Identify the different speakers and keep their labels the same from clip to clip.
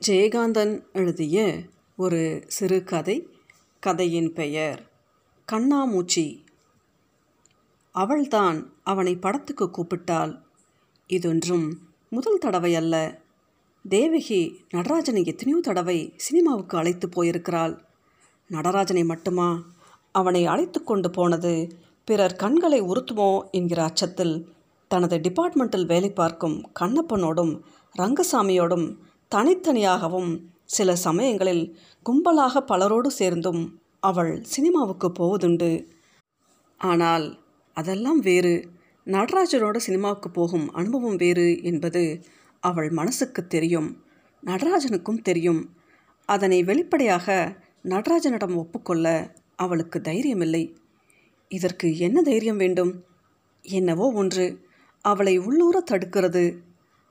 Speaker 1: ஜெயகாந்தன் எழுதிய ஒரு சிறுகதை கதையின் பெயர் கண்ணாமூச்சி. அவள்தான் அவனை படத்துக்கு கூப்பிட்டாள். இதொன்றும் முதல் தடவை அல்ல. தேவகி நடராஜனை எத்தனையோ தடவை சினிமாவுக்கு அழைத்து போயிருக்கிறாள். நடராஜனை மட்டுமா அவனை அழைத்து கொண்டு போனது பிறர் கண்களை உறுத்துமோ என்கிற அச்சத்தில் தனது டிபார்ட்மெண்ட்டில் வேலை பார்க்கும் கண்ணப்பனோடும் ரங்கசாமியோடும் தனித்தனியாகவும் சில சமயங்களில் கும்பலாக பலரோடு சேர்ந்தும் அவள் சினிமாவுக்கு போவதுண்டு. ஆனால் அதெல்லாம் வேறு. நடராஜனோட சினிமாவுக்கு போகும் அனுபவம் வேறு என்பது அவள் மனசுக்கு தெரியும். நடராஜனுக்கும் தெரியும். அதனை வெளிப்படையாக நடராஜனிடம் ஒப்புக்கொள்ள அவளுக்கு தைரியமில்லை. இதற்கு என்ன தைரியம் வேண்டும்? என்னவோ ஒன்று. அவளை உள்ளூர தடுக்கிறது.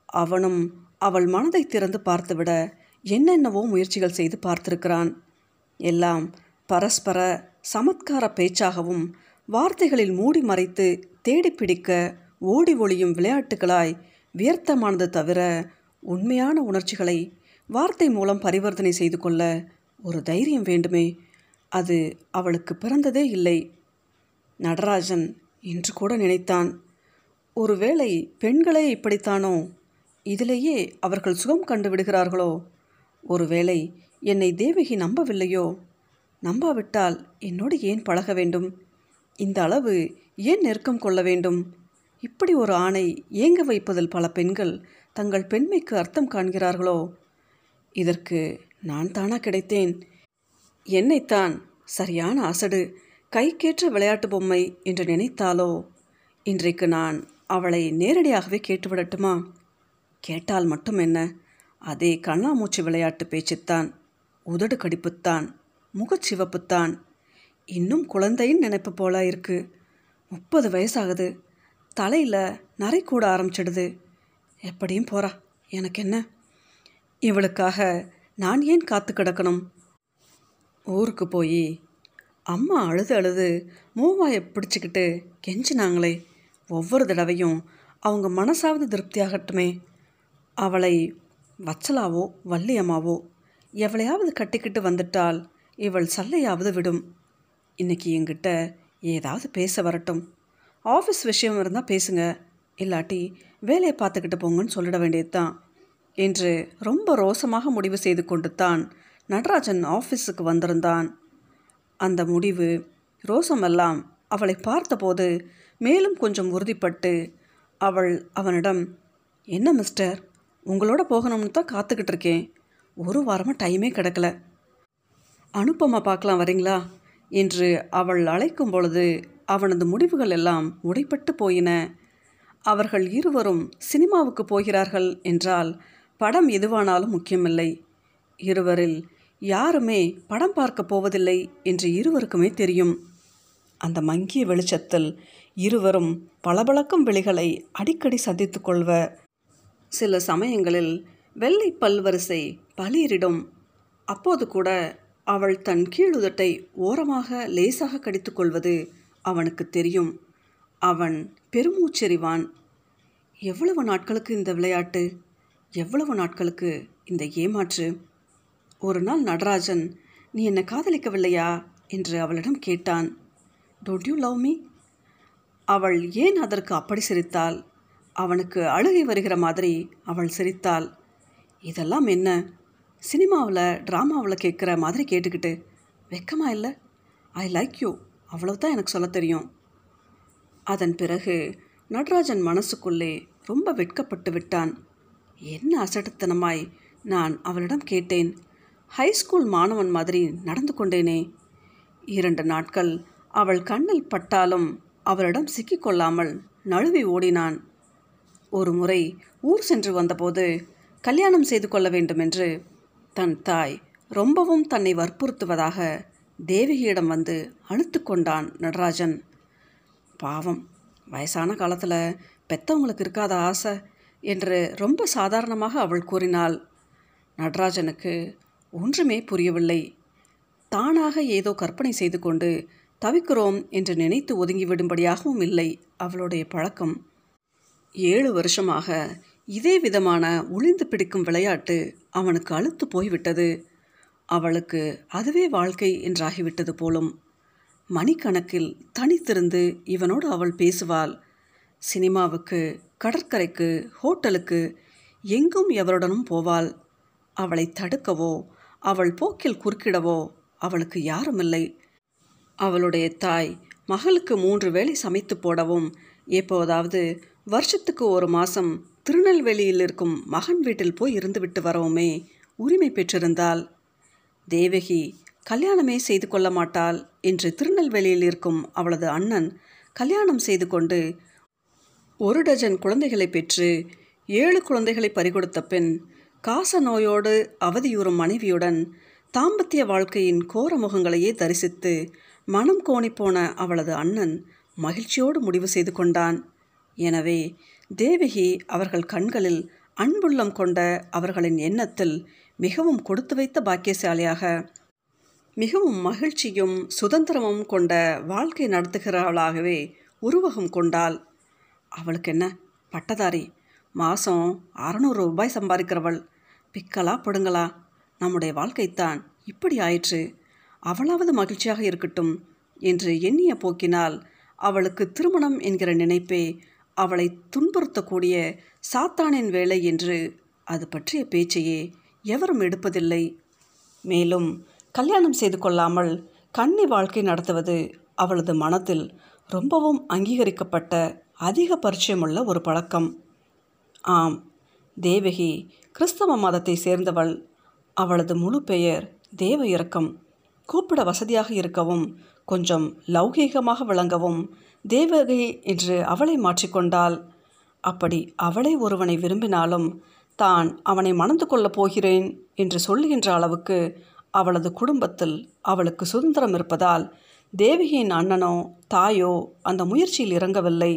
Speaker 1: அவனும் அவள் மனதை திறந்து பார்த்துவிட என்னென்னவோ முயற்சிகள் செய்து பார்த்திருக்கிறான். எல்லாம் பரஸ்பர சமத்கார பேச்சாகவும் வார்த்தைகளில் மூடி மறைத்து தேடி பிடிக்க ஓடி ஒளியும் விளையாட்டுகளாய் வியர்த்தமானது தவிர உண்மையான உணர்ச்சிகளை வார்த்தை மூலம் பரிவர்த்தனை செய்து கொள்ள ஒரு தைரியம் வேண்டுமே. அது அவளுக்கு பிறந்ததே இல்லை. நடராஜன் என்று கூட நினைத்தான் ஒருவேளை பெண்களே இப்படித்தானோ? இதிலேயே அவர்கள் சுகம் கண்டு விடுகிறார்களோ? ஒருவேளை என்னை தேவகி நம்பவில்லையோ? நம்பாவிட்டால் என்னோடு ஏன் பழக வேண்டும்? இந்த அளவு ஏன் நெருக்கம் கொள்ள வேண்டும்? இப்படி ஒரு ஆணை ஏங்க வைப்பதில் பல பெண்கள் தங்கள் பெண்மைக்கு அர்த்தம் காண்கிறார்களோ? இதற்கு நான் தானா கிடைத்தேன். என்னைத்தான் சரியான அசடு கைக்கேற்ற விளையாட்டு பொம்மை என்று நினைத்தாலோ? இன்றைக்கு நான் அவளை நேரடியாகவே கேட்டுவிடட்டுமா? கேட்டால் மட்டும் என்ன? அதே கண்ணாமூச்சி விளையாட்டு பேச்சுத்தான் உதடு கடிப்புத்தான் முகச்சிவப்புத்தான் இன்னும் குழந்தையின் நினைப்பு போல இருக்கு. முப்பது வயசாகுது. தலையில் நரை கூட ஆரம்பிச்சிடுது. எப்படியும் போகிறா எனக்கு என்ன இவளுக்காக நான் ஏன் காத்து கிடக்கணும்? ஊருக்கு போய் அம்மா அழுது அழுது மூவாயை பிடிச்சிக்கிட்டு கெஞ்சினாங்களே. ஒவ்வொரு தடவையும் அவங்க மனசாவது திருப்தியாகட்டுமே. அவளை வச்சலாவோ வள்ளியம்மாவோ? எவளையாவது கட்டிக்கிட்டு வந்துட்டால் இவள் சல்லையாவது விடும். இன்னைக்கு என்கிட்ட ஏதாவது பேச வரட்டும். ஆஃபீஸ் விஷயம் இருந்தால் பேசுங்க. இல்லாட்டி வேலையை பார்த்துக்கிட்டு போங்கன்னு சொல்லிட வேண்டியது தான் என்று ரொம்ப ரோசமாக முடிவு செய்து கொண்டு தான் நடராஜன் ஆஃபீஸுக்கு வந்திருந்தான். அந்த முடிவு ரோசமெல்லாம் அவளை பார்த்தபோது மேலும் கொஞ்சம் உறுதிப்பட்டு அவள் அவனிடம் என்ன மிஸ்டர்? உங்களோட போகணும்னு தான் காத்துக்கிட்டு இருக்கேன். ஒரு வாரமாக டைமே கிடக்கல. அனுப்பமா பார்க்கலாம் வரீங்களா? என்று அவள் அழைக்கும் பொழுது அவனது முடிவுகள் எல்லாம் உடைப்பட்டு போயின. அவர்கள் இருவரும் சினிமாவுக்கு போகிறார்கள் என்றால் படம் எதுவானாலும் முக்கியமில்லை. இருவரில் யாருமே படம் பார்க்க போவதில்லை என்று இருவருக்குமே தெரியும். அந்த மங்கிய வெளிச்சத்தில் இருவரும் பளபளக்கும் விழிகளை அடிக்கடி சந்தித்து கொள்வர் சில சமயங்களில் வெள்ளை பல்வரிசை பளிரிடும். அப்போது கூட அவள் தன் கீழுதட்டை ஓரமாக லேசாக கடித்துக்கொள்வது அவனுக்கு தெரியும். அவன் பெருமூச்செறிவான். எவ்வளவு நாட்களுக்கு இந்த விளையாட்டு? எவ்வளவு நாட்களுக்கு இந்த ஏமாற்று? ஒரு நாள் நடராஜன் நீ என்னை காதலிக்கவில்லையா? என்று அவளிடம் கேட்டான். டோன்ட் யூ லவ் மீ அவள் ஏன் அதற்கு அப்படி சிரித்தாள்? அவனுக்கு அழுகை வருகிற மாதிரி அவள் சிரித்தாள். இதெல்லாம் என்ன? சினிமாவில் ட்ராமாவில் கேட்குற மாதிரி கேட்டுக்கிட்டு வெக்கமா இல்லை? ஐ லைக் யூ அவ்வளவுதான் எனக்கு சொல்ல தெரியும். அதன் பிறகு நடராஜன் மனசுக்குள்ளே ரொம்ப வெட்கப்பட்டு விட்டான். என்ன அசட்டுத்தனமாய் நான் அவளிடம் கேட்டேன். ஹைஸ்கூல் மாணவன் மாதிரி நடந்து கொண்டேனே. இரண்டு நாட்கள் அவள் கண்ணில் பட்டாலும் அவளிடம் சிக்கிக்கொள்ளாமல் நழுவி ஓடினான். ஒரு முறை ஊர் சென்று வந்தபோது கல்யாணம் செய்து கொள்ள வேண்டுமென்று தன் தாய் ரொம்பவும் தன்னை வற்புறுத்துவதாக தேவகியிடம் வந்து அழுத்து கொண்டான் நடராஜன். பாவம் வயசான காலத்தில் பெத்தவங்களுக்கு இருக்காத ஆசை? என்று ரொம்ப சாதாரணமாக அவள் கூறினாள். நடராஜனுக்கு ஒன்றுமே புரியவில்லை. தானாக ஏதோ கற்பனை செய்து கொண்டு தவிக்கிறோம் என்று நினைத்து ஒதுங்கிவிடும்படியாகவும் இல்லை அவளுடைய பழக்கம். ஏழு வருஷமாக இதே விதமான ஒளிந்து பிடிக்கும் விளையாட்டு அவனுக்கு அழுத்து போய்விட்டது. அவளுக்கு அதுவே வாழ்க்கை என்றாகிவிட்டது போலும். மணிக்கணக்கில் தனித்திருந்து இவனோடு அவள் பேசுவாள். சினிமாவுக்கு கடற்கரைக்கு ஹோட்டலுக்கு எங்கும் எவருடனும் போவாள். அவளை தடுக்கவோ அவள் போக்கில் குறுக்கிடவோ அவளுக்கு யாருமில்லை. அவளுடைய தாய் மகளுக்கு மூன்று வேளை சமைத்து போடவும் எப்போதாவது வருஷத்துக்கு ஒரு மாதம் திருநெல்வேலியில் இருக்கும் மகன் வீட்டில் போய் இருந்துவிட்டு வரவுமே உரிமை பெற்றிருந்தாள் தேவகி கல்யாணமே செய்து கொள்ள மாட்டாள் என்று திருநெல்வேலியில் இருக்கும் அவளது அண்ணன் கல்யாணம் செய்து கொண்டு ஒரு டஜன் குழந்தைகளை பெற்று ஏழு குழந்தைகளை பறிகொடுத்த பின் காச நோயோடு அவதியுறும் மனைவியுடன் தாம்பத்திய வாழ்க்கையின் கோர முகங்களையே தரிசித்து மனம் கோணிப்போன அவளது அண்ணன் மகிழ்ச்சியோடு முடிவு செய்து கொண்டான். எனவே தேவகி அவர்கள் கண்களில் அன்புள்ளம் கொண்ட அவர்களின் எண்ணத்தில் மிகவும் கொடுத்து வைத்த பாக்கியசாலியாக மிகவும் மகிழ்ச்சியும் சுதந்திரமும் கொண்ட வாழ்க்கை நடத்துகிறவளாகவே உருவகம் கொண்டாள். அவளுக்கு என்ன? பட்டதாரி. மாதம் அறநூறு ரூபாய் சம்பாதிக்கிறவள். பிக்கலா படுங்களா? நம்முடைய வாழ்க்கைத்தான் இப்படி ஆயிற்று. அவளாவது மகிழ்ச்சியாக இருக்கட்டும் என்று எண்ணிய போக்கினால் அவளுக்கு திருமணம் என்கிற நினைப்பே அவளை துன்புறுத்தக்கூடிய சாத்தானின் வேலை என்று அது பற்றிய பேச்சையே எவரும் எடுப்பதில்லை. மேலும் கல்யாணம் செய்து கொள்ளாமல் கன்னி வாழ்க்கை நடத்துவது அவளது மனத்தில் ரொம்பவும் அங்கீகரிக்கப்பட்ட அதிக பரிச்சயமுள்ள ஒரு பழக்கம். ஆம் தேவகி கிறிஸ்தவ மதத்தை சேர்ந்தவள். அவளது முழு பெயர் தேவ இறக்கம் கூப்பிட வசதியாக இருக்கவும் கொஞ்சம் லௌகீகமாக விளங்கவும் தேவகி என்று அவளை மாற்றிக்கொண்டாள். அப்படி அவளை ஒருவனை விரும்பினாலும் தான் அவனை மணந்து கொள்ளப் போகிறேன் என்று சொல்லுகின்ற அளவுக்கு அவளது குடும்பத்தில் அவளுக்கு சுதந்திரம் இருப்பதால் தேவகியின் அண்ணனோ தாயோ அந்த முயற்சியில் இறங்கவில்லை.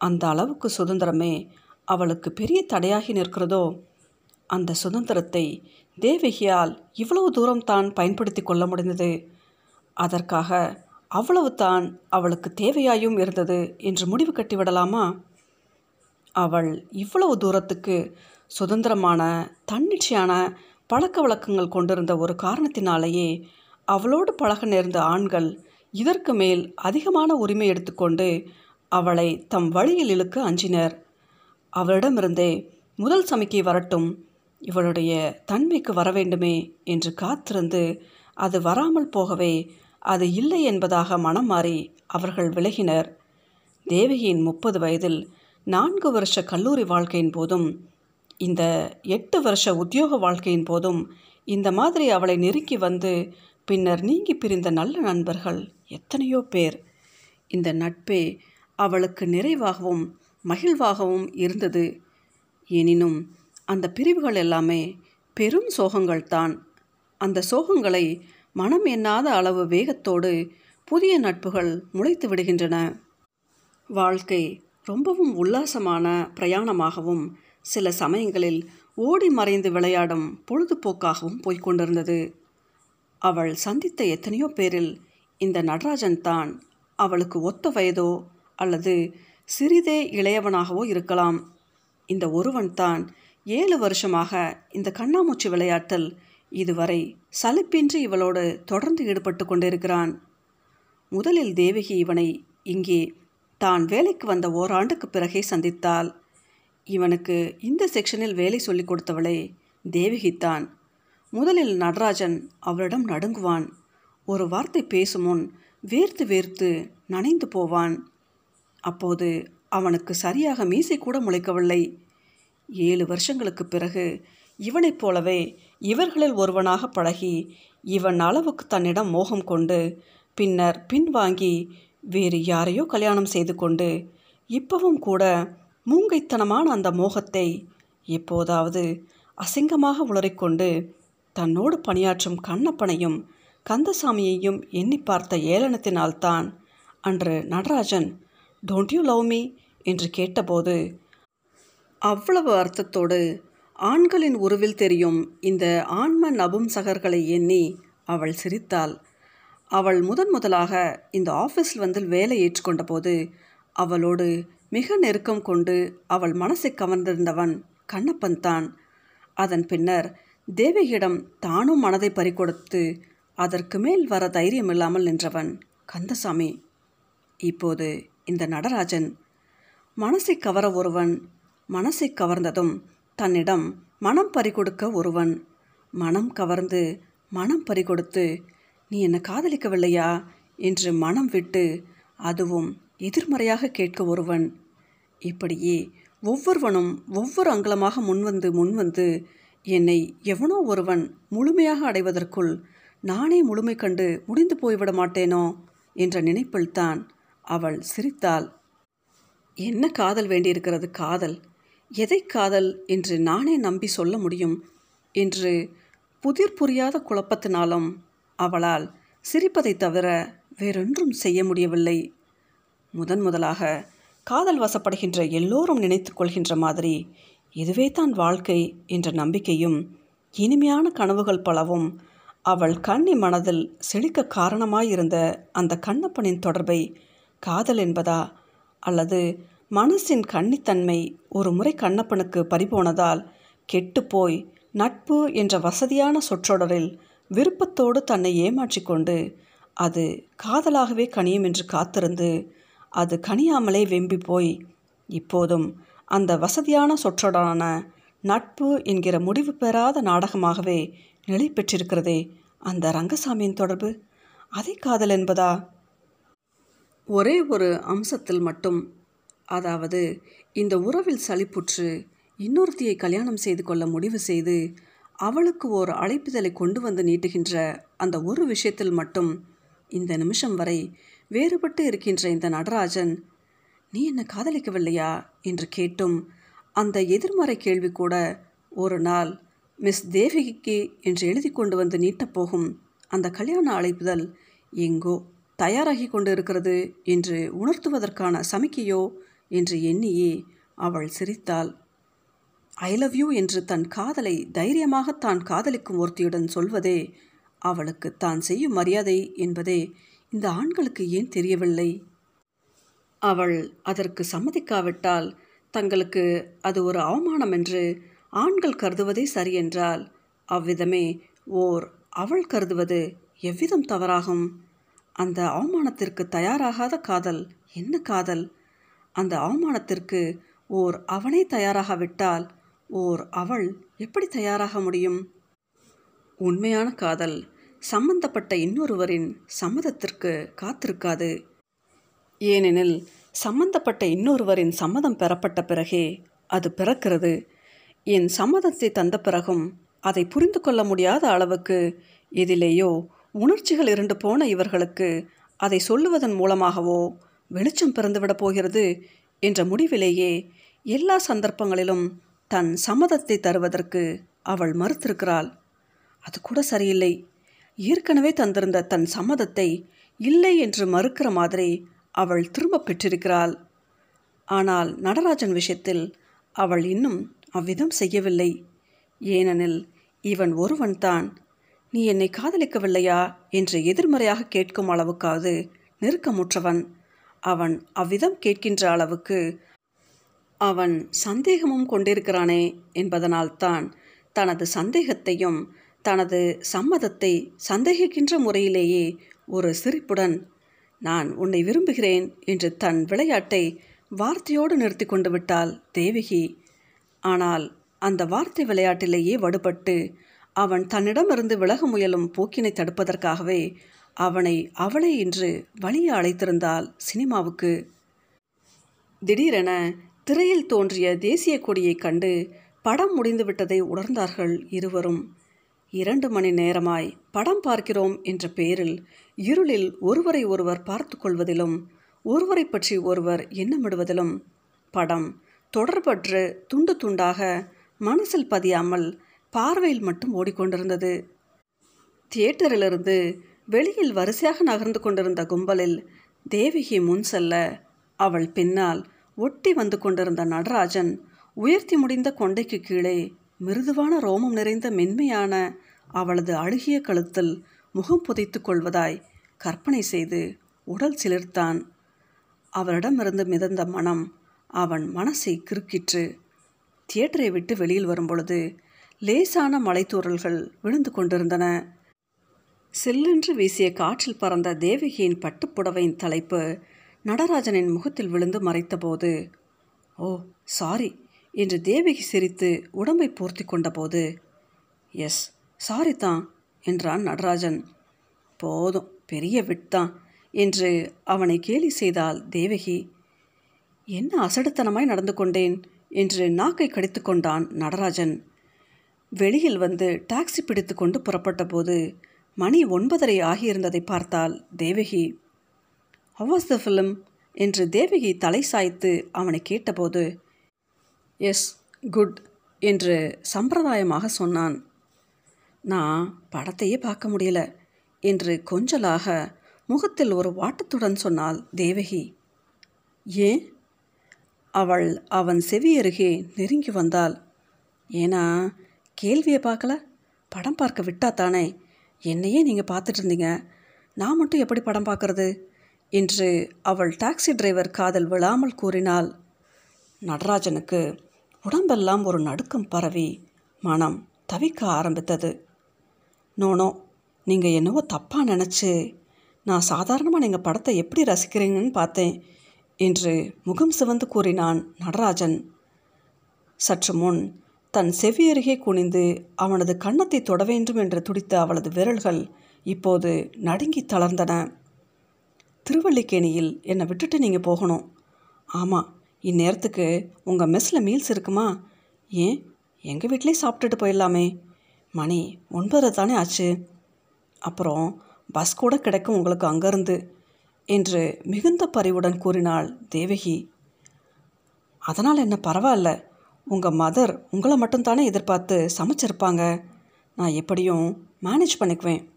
Speaker 1: அந்த அளவுக்கு சுதந்திரமே அவளுக்கு பெரிய தடையாகி நிற்கிறதோ அந்த சுதந்திரத்தை தேவகியால் இவ்வளவு தூரம் தான் பயன்படுத்தி கொள்ள முடிந்தது. அதற்காக அவ்வளவு தான் அவளுக்கு தேவையாயும் இருந்தது என்று முடிவு கட்டிவிடலாமா? அவள் இவ்வளவு தூரத்துக்கு சுதந்திரமான தன்னிச்சையான பழக்க வழக்கங்கள் கொண்டிருந்த ஒரு காரணத்தினாலேயே அவளோடு பழக நேர்ந்த ஆண்கள் இதற்கு மேல் அதிகமான உரிமை எடுத்துக்கொண்டு அவளை தம் வழியில் இழுக்க அஞ்சினர். அவளிடமிருந்தே முதல் சமிக்கை வரட்டும் இவளுடைய தன்மைக்கு வர வேண்டுமே என்று காத்திருந்து அது வராமல் போகவே அது இல்லை என்பதாக மனம் மாறி அவர்கள் விலகினர். தேவகியின் முப்பது வயதில் நான்கு வருஷ கல்லூரி வாழ்க்கையின் போதும் இந்த எட்டு வருஷ உத்தியோக வாழ்க்கையின் போதும் இந்த மாதிரி அவளை நெருக்கி வந்து பின்னர் நீங்கி பிரிந்த நல்ல நண்பர்கள் எத்தனையோ பேர். இந்த நட்பே அவளுக்கு நிறைவாகவும் மகிழ்வாகவும் இருந்தது. எனினும் அந்த பிரிவுகள் எல்லாமே பெரும் சோகங்கள்தான். அந்த சோகங்களை மனம் எண்ணாத அளவு வேகத்தோடு புதிய நட்புகள் முளைத்து விடுகின்றன. வாழ்க்கை ரொம்பவும் உல்லாசமான பிரயாணமாகவும் சில சமயங்களில் ஓடி மறைந்து விளையாடும் பொழுதுபோக்காகவும் போய்கொண்டிருந்தது அவள் சந்தித்த எத்தனையோ பேரில் இந்த நடராஜன் தான் அவளுக்கு ஒத்த வயதோ அல்லது சிறிதே இளையவனாகவோ இருக்கலாம். இந்த ஒருவன் தான் ஏழு வருஷமாக இந்த கண்ணாமூச்சி விளையாட்டில் இதுவரை சலிப்பின்றி இவளோடு தொடர்ந்து ஈடுபட்டு கொண்டிருக்கிறான். முதலில் தேவகி இவனை இங்கே தான் வேலைக்கு வந்த ஓராண்டுக்கு பிறகே சந்தித்தாள். இவனுக்கு இந்த செக்ஷனில் வேலை சொல்லிக் கொடுத்தவளே தேவகித்தான் முதலில் நடராஜன் அவளிடம் நடுங்குவான். ஒரு வார்த்தை பேசும் முன் வேர்த்து வேர்த்து நனைந்து போவான். அப்போது அவனுக்கு சரியாக மீசை கூட முளைக்கவில்லை. ஏழு வருஷங்களுக்கு பிறகு இவனைப் போலவே இவர்களில் ஒருவனாக பழகி இவன் அளவுக்கு தன்னிடம் மோகம் கொண்டு பின்னர் பின்வாங்கி வேறு யாரையோ கல்யாணம் செய்து கொண்டு இப்பவும் கூட மூங்கைத்தனமான அந்த மோகத்தை எப்போதாவது அசிங்கமாக உளறிக்கொண்டு தன்னோடு பணியாற்றும் கண்ணப்பனையும் கந்தசாமியையும் எண்ணி பார்த்த ஏளனத்தினால்தான் அன்று Natarajan don't you love me என்று கேட்டபோது அவ்வளவு அர்த்தத்தோடு ஆண்களின் உருவில் தெரியும் இந்த ஆன்ம நபும்சகர்களை எண்ணி அவள் சிரித்தாள். அவள் முதன் முதலாக இந்த ஆஃபீஸில் வந்து வேலை ஏற்றுக்கொண்ட போது அவளோடு மிக நெருக்கம் கொண்டு அவள் மனசை கவர்ந்திருந்தவன் கண்ணப்பன் தான். அதன் பின்னர் தேவகியிடம் தானும் மனதை பறிகொடுத்து அதற்கு மேல் வர தைரியம் இல்லாமல் நின்றவன் கந்தசாமி. இப்போது இந்த நடராஜன் மனசை கவர ஒருவன் மனசை கவர்ந்ததும் தன்னிடம் மனம் பறிகொடுக்க ஒருவன். மனம் கவர்ந்து மனம் பறிகொடுத்து நீ என்னை காதலிக்கவில்லையா? என்று மனம் விட்டு அதுவும் எதிர்மறையாக கேட்க ஒருவன். இப்படியே ஒவ்வொருவனும் ஒவ்வொரு அங்கலமாக முன்வந்து முன்வந்து என்னை எவனோ ஒருவன் முழுமையாக அடைவதற்குள் நானே முழுமை கண்டு முடிந்து போய்விட மாட்டேனோ என்ற நினைப்பில்தான் அவள் சிரித்தாள். என்ன காதல் வேண்டியிருக்கிறது காதல்? எதை காதல் என்று நானே நம்பி சொல்ல முடியும்? என்று புதிர் புரியாத குழப்பத்தினாலும் அவளால் சிரிப்பதை தவிர வேறொன்றும் செய்ய முடியவில்லை. முதன் முதலாக காதல் வசப்படுகின்ற எல்லோரும் நினைத்து கொள்கின்ற மாதிரி இதுவே தான் வாழ்க்கை என்ற நம்பிக்கையும் இனிமையான கனவுகள் பலவும் அவள் கண்ணி மனதில் செழிக்க காரணமாயிருந்த அந்த கண்ணப்பனின் தொடர்பை காதல் என்பதா அல்லது மனசின் கன்னித்தன்மை ஒரு முறை கண்ணப்பனுக்கு பறிபோனதால் கெட்டுப்போய் நட்பு என்ற வசதியான சொற்றொடரில் விருப்பத்தோடு தன்னை ஏமாற்றிக்கொண்டு அது காதலாகவே கனியும் என்று காத்திருந்து அது கனியாமலே வெம்பி போய் இப்போதும் அந்த வசதியான சொற்றொடரான நட்பு என்கிற முடிவு பெறாத நாடகமாகவே நிலை பெற்றிருக்கிறதே அந்த ரங்கசாமியின் தொடர்பு. அதை காதல் என்பதா? ஒரே ஒரு அம்சத்தில் மட்டும் அதாவது இந்த உறவில் சலிப்புற்று இன்னொருத்தியை கல்யாணம் செய்து கொள்ள முடிவு செய்து அவளுக்கு ஓர் அழைப்புதலை கொண்டு வந்து நீட்டுகின்ற அந்த ஒரு விஷயத்தில் மட்டும் இந்த நிமிஷம் வரை வேறுபட்டு இருக்கின்ற இந்த நடராஜன் நீ என்ன காதலிக்கவில்லையா? என்று கேட்டும் அந்த எதிர்மறை கேள்வி கூட ஒரு நாள் மிஸ் தேவகிக்கு என்று எழுதி கொண்டு வந்து நீட்டப்போகும் அந்த கல்யாண அழைப்புதல் எங்கோ தயாராகி கொண்டு இருக்கிறது என்று உணர்த்துவதற்கான சமிக்கையோ என்று எண்ணியே அவள் சிரித்தாள். ஐ லவ் யூ என்று தன் காதலை தைரியமாக தான் காதலிக்கும் ஒருத்தியுடன் சொல்வதே அவளுக்கு தான் செய்யும் மரியாதை என்பதே இந்த ஆண்களுக்கு ஏன் தெரியவில்லை? அவள் அதற்கு சம்மதிக்காவிட்டால் தங்களுக்கு அது ஒரு அவமானம் என்று ஆண்கள் கருதுவதே சரியென்றால் அவ்விதமே ஓர் அவள் கருதுவது எவ்விதம் தவறாகும்? அந்த அவமானத்திற்கு தயாராகாத காதல் என்ன காதல்? அந்த அவமானத்திற்கு ஓர் அவனே தயாராகாவிட்டால் ஓர் அவள் எப்படி தயாராக முடியும்? உண்மையான காதல் சம்பந்தப்பட்ட இன்னொருவரின் சம்மதத்திற்கு காத்திருக்காது. ஏனெனில் சம்பந்தப்பட்ட இன்னொருவரின் சம்மதம் பெறப்பட்ட பிறகே அது பிறக்கிறது. என் சம்மதத்தை தந்த பிறகும் அதை புரிந்து கொள்ள முடியாத அளவுக்கு எதிலேயோ உணர்ச்சிகள் இருண்டு போன இவர்களுக்கு அதை சொல்லுவதன் மூலமாகவோ வெளிச்சம் பிறந்துவிடப் போகிறது என்ற முடிவிலேயே எல்லா சந்தர்ப்பங்களிலும் தன் சம்மதத்தை தருவதற்கு அவள் மறுத்திருக்கிறாள். அது கூட சரியில்லை. ஏற்கனவே தந்திருந்த தன் சம்மதத்தை இல்லை என்று மறுக்கிற மாதிரி அவள் திரும்ப பெற்றிருக்கிறாள். ஆனால் நடராஜன் விஷயத்தில் அவள் இன்னும் அவ்விதம் செய்யவில்லை. ஏனெனில் இவன் ஒருவன்தான். நீ என்னை காதலிக்கவில்லையா? என்று எதிர்மறையாக கேட்கும் அளவுக்காவது நெருக்கமுற்றவன். அவன் அவ்விதம் கேட்கின்ற அளவுக்கு அவன் சந்தேகமும் கொண்டிருக்கிறானே என்பதனால்தான் தனது சந்தேகத்தையும் தனது சம்மதத்தை சந்தேகிக்கின்ற முறையிலேயே ஒரு சிரிப்புடன் நான் உன்னை விரும்புகிறேன் என்று தன் விளையாட்டை வார்த்தையோடு நிறுத்தி கொண்டு விட்டாள் தேவகி. ஆனால் அந்த வார்த்தை விளையாட்டிலேயே வடுபட்டு அவன் தன்னிடமிருந்து விலக முயலும் போக்கினை தடுப்பதற்காகவே அவனை அவளை இன்று வழிய அழைத்திருந்தாள் சினிமாவுக்கு. திடீரென திரையில் தோன்றிய தேசிய கொடியைக் கண்டு படம் முடிந்துவிட்டதை உணர்ந்தார்கள் இருவரும். இரண்டு மணி நேரமாய் படம் பார்க்கிறோம் என்ற பெயரில் இருளில் ஒருவரை ஒருவர் பார்த்து கொள்வதிலும் ஒருவரை பற்றி ஒருவர் எண்ணமிடுவதிலும் படம் தொடர்பற்று துண்டு துண்டாக மனசில் பதியாமல் பார்வையில் மட்டும் ஓடிக்கொண்டிருந்தது. தியேட்டரிலிருந்து வெளியில் வரிசையாக நகர்ந்து கொண்டிருந்த கும்பலில் தேவகி முன் செல்ல அவள் பின்னால் ஒட்டி வந்து கொண்டிருந்த நடராஜன் உயர்த்தி முடிந்த கொண்டைக்கு கீழே மிருதுவான ரோமம் நிறைந்த மென்மையான அவளது அழுகிய கழுத்தில் முகம் புதைத்து கொள்வதாய் கற்பனை செய்து உடல் சிலிர்த்தான். அவளிடமிருந்து மிதந்த மனம் அவன் மனசை கிறுக்கிற்று. தியேட்டரை விட்டு வெளியில் வரும்பொழுது லேசான மலைத்தூரல்கள் விழுந்து கொண்டிருந்தன. செல்லென்று வீசிய காற்றில் பறந்த தேவகியின் பட்டுப்புடவையின் தலைப்பு நடராஜனின் முகத்தில் விழுந்து மறைத்தபோது ஓ சாரி என்று தேவகி சிரித்து உடம்பை பூர்த்தி கொண்டபோது எஸ் சாரி தான் என்றான் நடராஜன். போதும் பெரிய விட்தான் என்று அவனை கேலி செய்தால் தேவகி. என்ன அசடுத்தனமாய் நடந்து கொண்டேன் என்று நாக்கை கடித்து கொண்டான் நடராஜன். வெளியில் வந்து டாக்ஸி பிடித்து கொண்டு புறப்பட்ட போது மணி ஒன்பதரை ஆகியிருந்ததை பார்த்தால் தேவகி ஹவாஸ் த ஃபிலிம் என்று தேவகி தலை சாய்த்து அவனை கேட்டபோது எஸ் குட் என்று சம்பிரதாயமாக சொன்னான். நான் படத்தையே பார்க்க முடியல என்று கொஞ்சலாக முகத்தில் ஒரு வாட்டத்துடன் சொன்னாள் தேவகி. ஏன்? அவள் அவன் செவி அருகே நெருங்கி வந்தாள். ஏன்னா கேள்வியை பார்க்கல? படம் பார்க்க விட்டா தானே என்னையே நீங்கள் பார்த்துட்டு இருந்தீங்க. நான் மட்டும் எப்படி படம் பார்க்கறது? என்று அவள் டாக்ஸி டிரைவர் காதல் விழாமல் கூறினாள். நடராஜனுக்கு உடம்பெல்லாம் ஒரு நடுக்கம் பரவி மனம் தவிக்க ஆரம்பித்தது. நோனோ நீங்கள் என்னவோ தப்பாக நினச்சி நான் சாதாரணமாக நீங்கள் படத்தை எப்படி ரசிக்கிறீங்கன்னு பார்த்தேன் என்று முகம் சிவந்து கூறினான் நடராஜன். சற்று முன் தன் செவியருகே குனிந்து அவனது கன்னத்தை தொட வேண்டும் என்று துடித்த அவளது விரல்கள் இப்போது நடுங்கி தளர்ந்தன. திருவல்லிக்கேணியில் என்னை விட்டுட்டு நீங்கள் போகணும். ஆமாம் இந்நேரத்துக்கு உங்கள் மெஸ்ஸில் மீல்ஸ் இருக்குமா? ஏன்? எங்கள் வீட்டிலே சாப்பிட்டுட்டு போயிடலாமே. மணி ஒன்பதரை தானே ஆச்சு. அப்புறம் பஸ் கூட கிடைக்கும் உங்களுக்கு அங்கேருந்து என்று மிகுந்த பரிவுடன் கூறினாள் தேவகி. அதனால் என்ன பரவாயில்ல உங்கள் மதர் உங்களை மட்டும்தானே எதிர்பார்த்து சமைச்சிருப்பாங்க. நான் எப்படியும் மேனேஜ் பண்ணிக்குவேன்.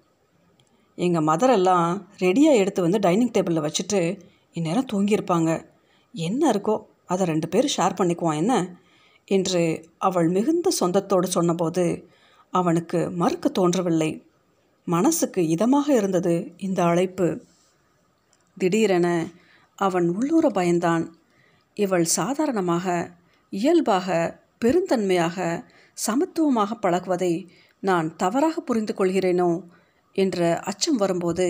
Speaker 1: எங்கள் மதரெல்லாம் ரெடியாக எடுத்து வந்து டைனிங் டேபிளில் வச்சுட்டு இந்நேரம் தூங்கியிருப்பாங்க. என்ன இருக்கோ அதை ரெண்டு பேரும் ஷேர் பண்ணிக்குவோம் என்ன? என்று அவள் மிகுந்த சொந்தத்தோடு சொன்னபோது அவனுக்கு மறுக்க தோன்றவில்லை. மனசுக்கு இதமாக இருந்தது இந்த அழைப்பு. திடீரென அவன் உள்ளூர பயந்தான். இவள் சாதாரணமாக இயல்பாக பெருந்தன்மையாக சமத்துவமாக பழகுவதை நான் தவறாக புரிந்து கொள்கிறேனோ? என்ற அச்சம் வரும்போது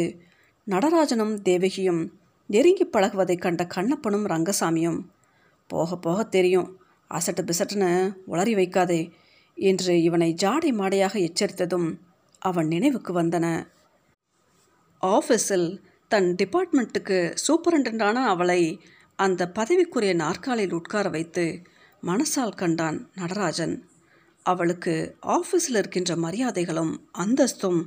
Speaker 1: நடராஜனும் தேவகியும் நெருங்கி பழகுவதை கண்ட கண்ணப்பனும் ரங்கசாமியும் போக போக தெரியும். அசட்டு பிசட்டுன்னு உளறி வைக்காதே என்று இவனை ஜாடை மாடையாக எச்சரித்ததும் அவன் நினைவுக்கு வந்தன. ஆஃபீஸில் தன் டிபார்ட்மெண்ட்டுக்கு சூப்பரண்டண்டான அவளை அந்த பதவிக்குரிய நாற்காலில் உட்கார வைத்து மனசால் கண்டான் நடராஜன். அவளுக்கு ஆஃபீஸில் இருக்கின்ற மரியாதைகளும் அந்தஸ்தும்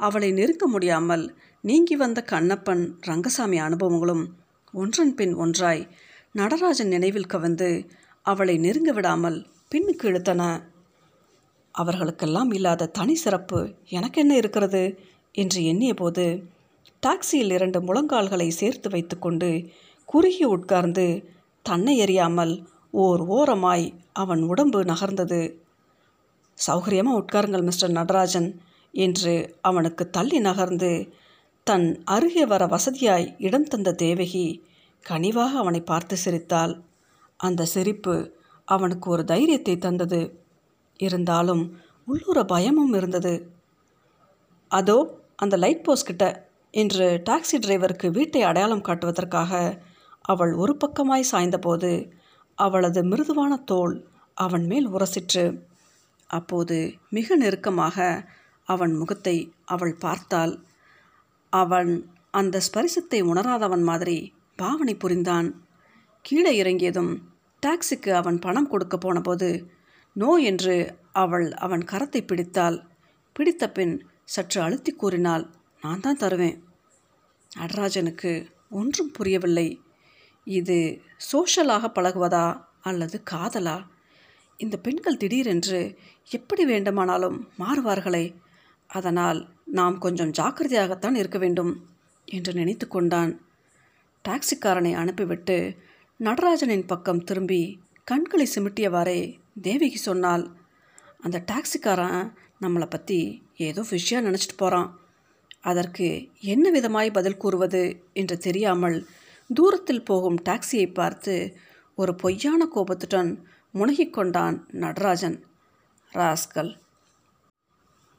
Speaker 1: அவளை நெருங்க முடியாமல் நீங்கி வந்த கண்ணப்பன் ரங்கசாமி அனுபவங்களும் ஒன்றன் பின் ஒன்றாய் நடராஜன் நினைவில் கவந்து அவளை நெருங்க விடாமல் பின்னுக்கு இழுத்தன. அவர்களுக்கெல்லாம் இல்லாத தனி சிறப்பு எனக்கு என்ன இருக்கிறது? என்று எண்ணிய போது டாக்ஸியில் இரண்டு முழங்கால்களை சேர்த்து வைத்துக்கொண்டு குறுகி உட்கார்ந்து தன்னை எறியாமல் ஓர் ஓரமாய் அவன் உடம்பு நகர்ந்தது. சௌகரியமாக உட்காருங்கள் மிஸ்டர் நடராஜன் என்று அவனுக்கு தள்ளி நகர்ந்து தன் அருகே வர வசதியாய் இடம் தந்த தேவகி கனிவாக அவனை பார்த்து சிரித்தாள். அந்த சிரிப்பு அவனுக்கு ஒரு தைரியத்தை தந்தது. இருந்தாலும் உள்ளூர பயமும் இருந்தது. அதோ அந்த லைட் போஸ்ட் கிட்ட என்று டாக்ஸி டிரைவருக்கு வீட்டை அடையாளம் காட்டுவதற்காக அவள் ஒரு பக்கமாய் சாய்ந்தபோது அவளது மிருதுவான தோல் அவன் மேல் உரசிற்று. அப்போது மிக நெருக்கமாக அவன் முகத்தை அவள் பார்த்தாள். அவன் அந்த ஸ்பரிசத்தை உணராதவன் மாதிரி பாவனை புரிந்தான். கீழே இறங்கியதும் டாக்ஸிக்கு அவன் பணம் கொடுக்க போனபோது நோ என்று அவள் அவன் கரத்தை பிடித்தாள். பிடித்த பின் சற்று அழுத்தி கூறினாள் நான் தான் தருவேன். நடராஜனுக்கு ஒன்றும் புரியவில்லை. இது சோஷலாக பழகுவதா அல்லது காதலா? இந்த பெண்கள் திடீரென்று எப்படி வேண்டுமானாலும் மாறுவார்களே? அதனால் நாம் கொஞ்சம் ஜாக்கிரதையாகத்தான் இருக்க வேண்டும் என்று நினைத்து கொண்டான். டாக்ஸிக்காரனை அனுப்பிவிட்டு நடராஜனின் பக்கம் திரும்பி கண்களை சிமிட்டியவாறே தேவிக்கு சொன்னால் அந்த டாக்ஸிக்காரன் நம்மளை பற்றி ஏதோ விஷயம் நினச்சிட்டு போகிறான் அதற்கு என்ன விதமாய் பதில் கூறுவது என்று தெரியாமல் தூரத்தில் போகும் டாக்ஸியை பார்த்து ஒரு பொய்யான கோபத்துடன் முனகிக்கொண்டான் நடராஜன். ராஸ்கல்.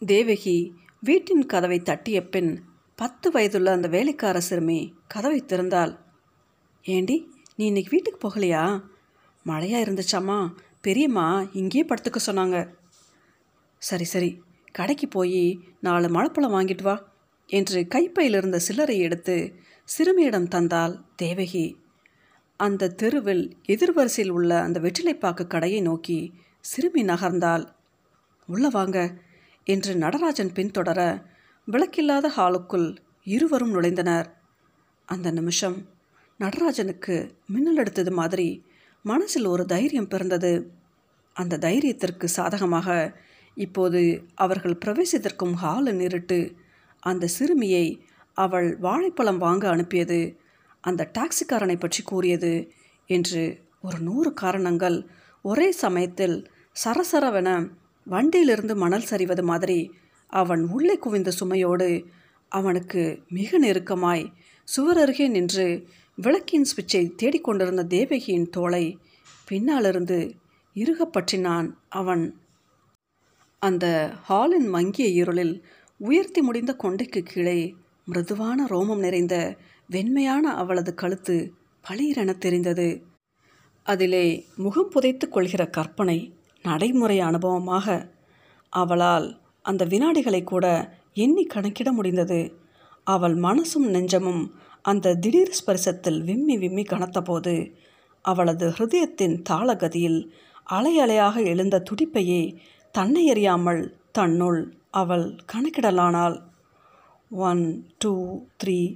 Speaker 1: தேவகி வீட்டின் கதவை தட்டிய பின் பத்து வயதுள்ள அந்த வேலைக்கார சிறுமி கதவை திறந்தாள். ஏண்டி நீ இன்னைக்கு வீட்டுக்கு போகலையா? மழையாக இருந்துச்சாம்மா? பெரியம்மா இங்கேயே படுத்துக்க சொன்னாங்க. சரி சரி. கடைக்கு போய் நாலு மழைப்பழம் வாங்கிட்டு வா என்று கைப்பையில் இருந்த சில்லறை எடுத்து சிறுமியிடம் தந்தால் தேவகி. அந்த தெருவில் எதிர்வரிசையில் உள்ள அந்த வெற்றிலைப்பாக்கு கடையை நோக்கி சிறுமி நகர்ந்தாள். உள்ள வாங்க என்று நடராஜன் பின்தொடர விளக்கில்லாத ஹாலுக்குள் இருவரும் நுழைந்தனர். அந்த நிமிஷம் நடராஜனுக்கு மின்னல் எடுத்தது மாதிரி மனசில் ஒரு தைரியம் பிறந்தது. அந்த தைரியத்திற்கு சாதகமாக இப்போது அவர்கள் பிரவேசித்திருக்கும் ஹாலு நேரிட்டு அந்த சிறுமியை அவள் வாழைப்பழம் வாங்க அனுப்பியது. அந்த டாக்ஸிக்காரனை பற்றி கூறியது என்று ஒரு நூறு காரணங்கள் ஒரே சமயத்தில் சரசரவென வண்டியிலிருந்து மணல் சரிவது மாதிரி அவன் உள்ளே குவிந்த சுமையோடு அவனுக்கு மிக நெருக்கமாய் சுவர் அருகே நின்று விளக்கின் சுவிட்சை தேடிக்கொண்டிருந்த தேவகியின் தோளை பின்னாலிருந்து இறுகப்பற்றினான் அவன். அந்த ஹாலின் மங்கிய இருளில் உயர்த்தி முடிந்த கொண்டைக்கு கீழே மிருதுவான ரோமம் நிறைந்த வெண்மையான அவளது கழுத்து பளீரென தெரிந்தது. அதிலே முகம் புதைத்து கொள்கிற கற்பனை நடைமுறை அனுபவமாக அவளால் அந்த வினாடிகளை கூட எண்ணி கணக்கிட முடிந்தது. அவள் மனசும் நெஞ்சமும் அந்த திடீர் ஸ்பரிசத்தில் விம்மி விம்மி கனத்தபோது அவளது ஹிருதயத்தின் தாளகதியில் அலை அலையாக எழுந்த துடிப்பையே தன்னை அறியாமல் தன்னுள் அவள் கணக்கிடலானாள். One two three.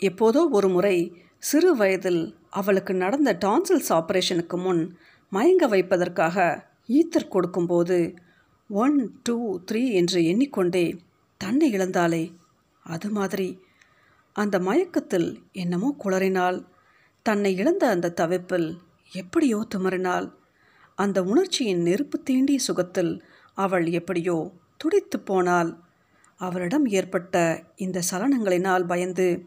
Speaker 1: எப்போதோ ஒரு முறை சிறு வயதில் அவளுக்கு நடந்த டான்சில்ஸ் ஆப்ரேஷனுக்கு முன் மயங்க வைப்பதற்காக ஈத்தர் கொடுக்கும்போது ஒன் டூ த்ரீ என்று எண்ணிக்கொண்டே தன்னை இழந்தாளே. அது மாதிரி அந்த மயக்கத்தில் என்னமோ குளறினாள். தன்னை இழந்த அந்த தவிப்பில் எப்படியோ திமறினாள். அந்த உணர்ச்சியின் நெருப்பு தீண்டிய சுகத்தில் அவள் எப்படியோ துடித்து போனாள். அவரிடம் ஏற்பட்ட இந்த சலனங்களினால் பயந்து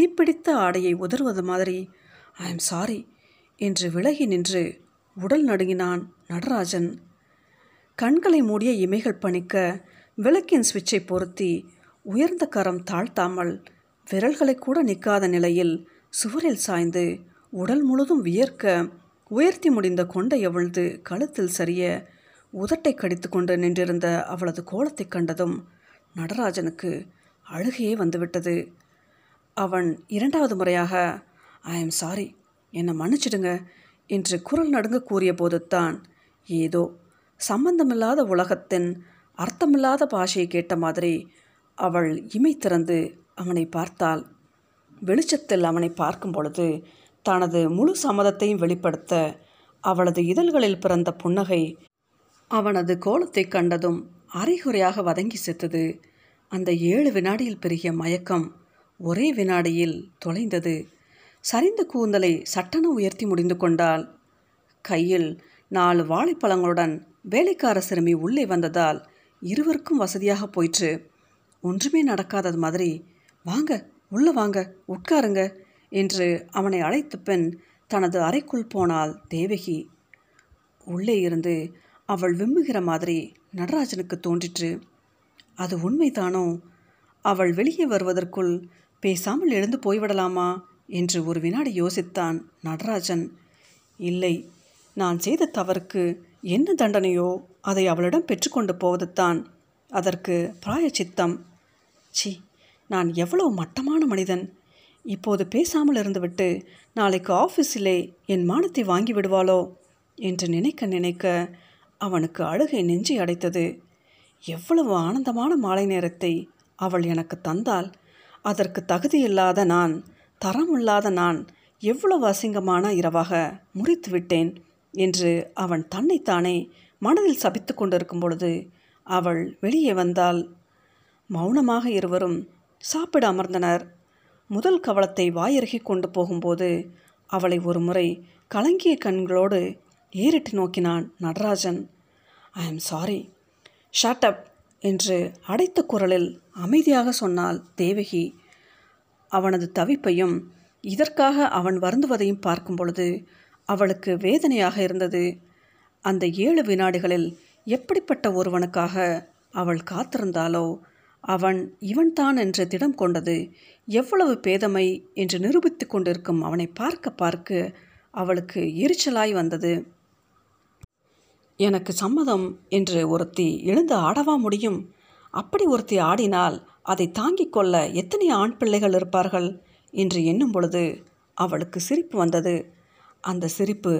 Speaker 1: தீப்பிடித்த ஆடையை உதறுவது மாதிரி ஐ எம் சாரி என்று விலகி நின்று உடல் நடுங்கினான் நடராஜன். கண்களை மூடிய இமைகள் பணிக்க விளக்கின் சுவிட்சை பொருத்தி உயர்ந்த கரம் தாழ்த்தாமல் விரல்களை கூட நிற்காத நிலையில் சுவரில் சாய்ந்து உடல் முழுதும் வியர்க்க உயர்த்தி முடிந்த கொண்டை அவிழ்ந்து கழுத்தில் சரிய உதட்டை கடித்து கொண்டு நின்றிருந்த அவளது கோலத்தை கண்டதும் நடராஜனுக்கு அழுகையே வந்துவிட்டது. அவன் இரண்டாவது முறையாக ஐ எம் சாரி என்னை மன்னிச்சிடுங்க என்று குரல் நடுங்க கூறிய போதுத்தான் ஏதோ சம்பந்தமில்லாத உலகத்தின் அர்த்தமில்லாத பாஷையை கேட்ட மாதிரி அவள் இமை திறந்து அவனை பார்த்தாள். வெளிச்சத்தில் அவனை பார்க்கும் பொழுது தனது முழு சம்மதத்தையும் வெளிப்படுத்த அவளது இதழ்களில் பிறந்த புன்னகை அவனது கோலத்தை கண்டதும் அரைகுறையாக வதங்கி செத்தது. அந்த ஏழு வினாடியில் பெருகிய மயக்கம் ஒரே வினாடியில் தொலைந்தது. சரிந்த கூந்தலை சட்டன உயர்த்தி முடிந்து கொண்டாள். கையில் நாலு வாழைப்பழங்களுடன் வேலைக்கார சிறுமி உள்ளே வந்ததால் இருவருக்கும் வசதியாக போயிற்று. ஒன்றுமே நடக்காதது மாதிரி வாங்க உள்ளே வாங்க உட்காருங்க என்று அவனை அழைத்த பின் தனது அறைக்குள் போனாள் தேவகி. உள்ளே இருந்து அவள் விம்முகிற மாதிரி நடராஜனுக்கு தோன்றிற்று. அது உண்மைதானோ? அவள் வெளியே வருவதற்குள் பேசாமல் எழுந்து போய்விடலாமா? என்று ஒரு வினாடி யோசித்தான் நடராஜன். இல்லை நான் செய்த தவறுக்கு என்ன தண்டனையோ அதை அவளிடம் பெற்றுக்கொண்டு போவதுதான் அதற்கு பிராயச்சித்தம். சி நான் எவ்வளவு மட்டமான மனிதன். இப்போது பேசாமல் இருந்துவிட்டு நாளைக்கு ஆஃபீஸிலே என் மானத்தை வாங்கி விடுவாளோ? என்று நினைக்க நினைக்க அவனுக்கு அழுகை நெஞ்சி அடைத்தது. எவ்வளவு ஆனந்தமான மாலை நேரத்தை அவள் எனக்கு தந்தால் அதற்கு தகுதியில்லாத நான் தரமில்லாத நான் எவ்வளவு அசிங்கமான இரவாக முறித்து விட்டேன் என்று அவன் தன்னைத்தானே மனதில் சபித்து கொண்டிருக்கும் பொழுது அவள் வெளியே வந்தால் மௌனமாக இருவரும் சாப்பிட அமர்ந்தனர். முதல் கவலத்தை வாயருகி கொண்டு போகும்போது அவளை ஒரு முறை கலங்கிய கண்களோடு ஏறிட்டு நோக்கினான் Natarajan. I am sorry shut up என்று அடைத்த குரலில் அமைதியாக சொன்னாள் தேவகி. அவனது தவிப்பையும் இதற்காக அவன் வருந்துவதையும் பார்க்கும் பொழுது அவளுக்கு வேதனையாக இருந்தது. அந்த ஏழு வினாடிகளில் எப்படிப்பட்ட ஒருவனுக்காக அவள் காத்திருந்தாலோ அவன் இவன்தான் என்று திடம் கொண்டது. எவ்வளவு பேதமை என்று நிரூபித்து கொண்டிருக்கும் அவனை பார்க்க பார்க்க அவளுக்கு எரிச்சலாய் வந்தது. எனக்கு சம்மதம் என்று ஒருத்தி எழுந்து ஆடவா முடியும்? அப்படி ஒருத்தி ஆடினால் அதை தாங்கிக் கொள்ள எத்தனை ஆண் பிள்ளைகள் இருப்பார்கள்? என்று எண்ணும் பொழுது அவளுக்கு சிரிப்பு வந்தது. அந்த சிரிப்பு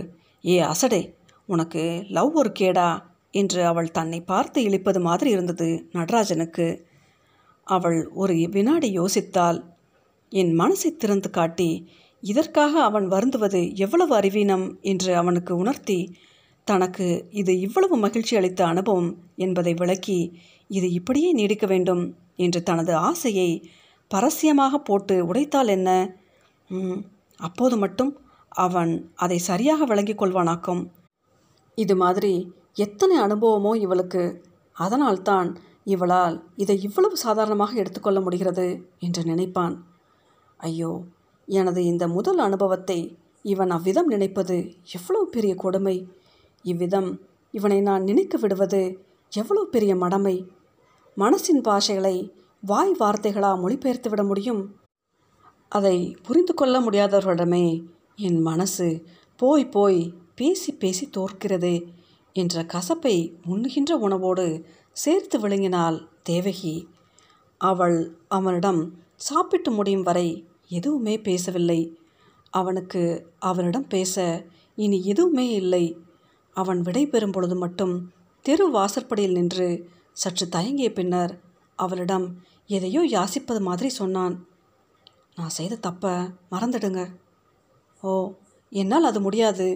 Speaker 1: ஏ அசடே உனக்கு லவ் ஒரு கேடா? என்று அவள் தன்னை பார்த்து இழிப்பது மாதிரி இருந்தது நடராஜனுக்கு. அவள் ஒரு வினாடி யோசித்தாள். என் மனசை திறந்து காட்டி இதற்காக அவன் வருந்துவது எவ்வளவு அறிவீனம்? என்று அவனுக்கு உணர்த்தி தனக்கு இது இவ்வளவு மகிழ்ச்சி அளித்த அனுபவம் என்பதை விளக்கி இது இப்படியே நீடிக்க வேண்டும் என்று தனது ஆசையை பரஸ்யமாக போட்டு உடைத்தால் என்ன? அப்போது மட்டும் அவன் அதை சரியாக விளங்கிக் கொள்வானாக்கும். இது மாதிரி எத்தனை அனுபவமோ இவளுக்கு. அதனால்தான் இவளால் இதை இவ்வளவு சாதாரணமாக எடுத்துக்கொள்ள முடிகிறது என்று நினைப்பான். ஐயோ எனது இந்த முதல் அனுபவத்தை இவன் அவ்விதம் நினைப்பது எவ்வளவு பெரிய கொடுமை. இவ்விதம் இவனை நான் நினைக்க விடுவது எவ்வளோ பெரிய மடமை. மனசின் பாஷைகளை வாய் வார்த்தைகளாக மொழிபெயர்த்து விட முடியும்? அதை புரிந்து கொள்ள முடியாதவர்களிடமே என் மனசு போய் போய் பேசி பேசி தோற்கிறது என்ற கசப்பை உண்ணுகின்ற உணவோடு சேர்த்து விழுங்கினாள் தேவகி. அவள் அவனிடம் சாப்பிட்டு முடியும் வரை எதுவுமே பேசவில்லை. அவனுக்கு அவனிடம் பேச இனி எதுவுமே இல்லை. அவன் விடை பெறும் பொழுது மட்டும் தெரு வாசற்படியில் நின்று சற்று தயங்கிய பின்னர் அவளிடம் எதையோ யாசிப்பது மாதிரி சொன்னான். நான் செய்த தப்பை மறந்துடுங்க. ஓ என்னால் அது முடியாது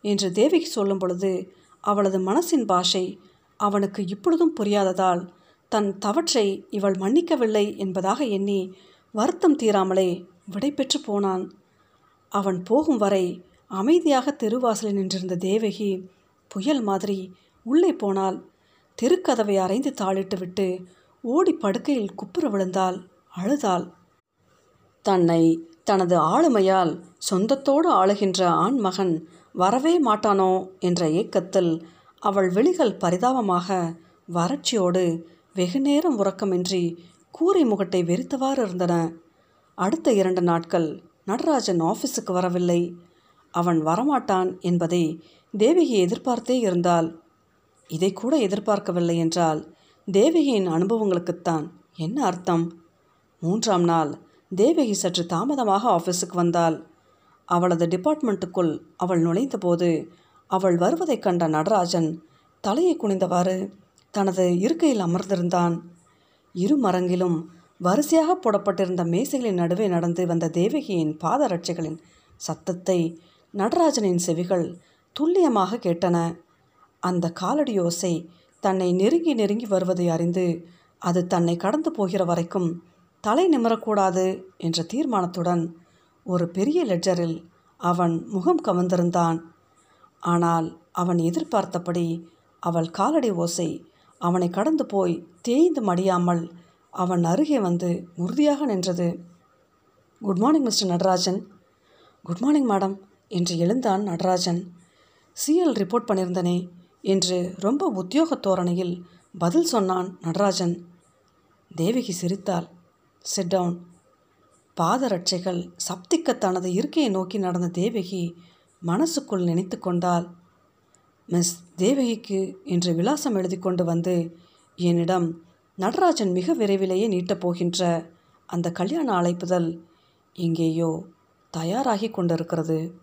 Speaker 1: என்று தேவிக்கு சொல்லும் பொழுது அவளது மனசின் பாஷை அவனுக்கு இப்பொழுதும் புரியாததால் தன் தவற்றை இவள் மன்னிக்கவில்லை என்பதாக எண்ணி வருத்தம் தீராமலே விடைபெற்று போனான். அவன் போகும் வரை அமைதியாக தெருவாசலில் நின்றிருந்த தேவகி புயல் மாதிரி உள்ளே போனால் தெருக்கதவை அரைந்து தாளிட்டு விட்டு ஓடி படுக்கையில் குப்புற விழுந்தாள் அழுதாள். தன்னை தனது ஆளுமையால் சொந்தத்தோடு ஆளுகின்ற ஆண்மகன் வரவே மாட்டானோ என்ற ஏக்கத்தில் அவள் விழிகள் பரிதாபமாக வறட்சியோடு வெகுநேரம் உறக்கமின்றி கூரை முகட்டை வெறித்தவாறு இருந்தன. அடுத்த இரண்டு நாட்கள் நடராஜன் ஆஃபீஸுக்கு வரவில்லை. அவன் வரமாட்டான் என்பதை தேவகி எதிர்பார்த்தே இருந்தால் இதை கூட எதிர்பார்க்கவில்லை என்றால் தேவகியின் அனுபவங்களுக்குத்தான் என்ன அர்த்தம்? மூன்றாம் நாள் தேவகி சற்று தாமதமாக ஆஃபீஸுக்கு வந்தாள். அவளது டிபார்ட்மெண்ட்டுக்குள் அவள் நுழைந்தபோது அவள் வருவதைக் கண்ட நடராஜன் தலையை குனிந்தவாறு தனது இருக்கையில் அமர்ந்திருந்தான். இரு மரங்கிலும் வரிசையாக போடப்பட்டிருந்த மேசைகளின் நடுவே நடந்து வந்த தேவகியின் பாதரட்சைகளின் சத்தத்தை நடராஜனின் செவிகள் துல்லியமாக கேட்டன. அந்த காலடி ஓசை தன்னை நெருங்கி நெருங்கி வருவதை அறிந்து அது தன்னை கடந்து போகிற வரைக்கும் தலை நிமிரக்கூடாது என்ற தீர்மானத்துடன் ஒரு பெரிய லெட்ஜரில் அவன் முகம் கவர்ந்திருந்தான். ஆனால் அவன் எதிர்பார்த்தபடி அவள் காலடி ஓசை அவனை கடந்து போய் தேய்ந்து மடியாமல் அவன் அருகே வந்து உறுதியாக நின்றது. Good morning mister Natarajan. Good morning madam. என்று எழுந்தான் நடராஜன். சிஎல் ரிப்போர்ட் பண்ணியிருந்தனே என்று ரொம்ப உத்தியோக தோரணையில் பதில் சொன்னான் நடராஜன். தேவகி சிரித்தாள். சிட் டவுன் பாதரட்சைகள் சப்திக்க தனது இருக்கையை நோக்கி நடந்த தேவகி மனசுக்குள் நினைத்து கொண்டாள். மிஸ் தேவகிக்கு என்று விலாசம் எழுதி கொண்டு வந்து என்னிடம் நடராஜன் மிக விரைவிலேயே நீட்டப் போகின்ற அந்த கல்யாண அழைப்புதல் எங்கேயோ தயாராகி கொண்டிருக்கிறது.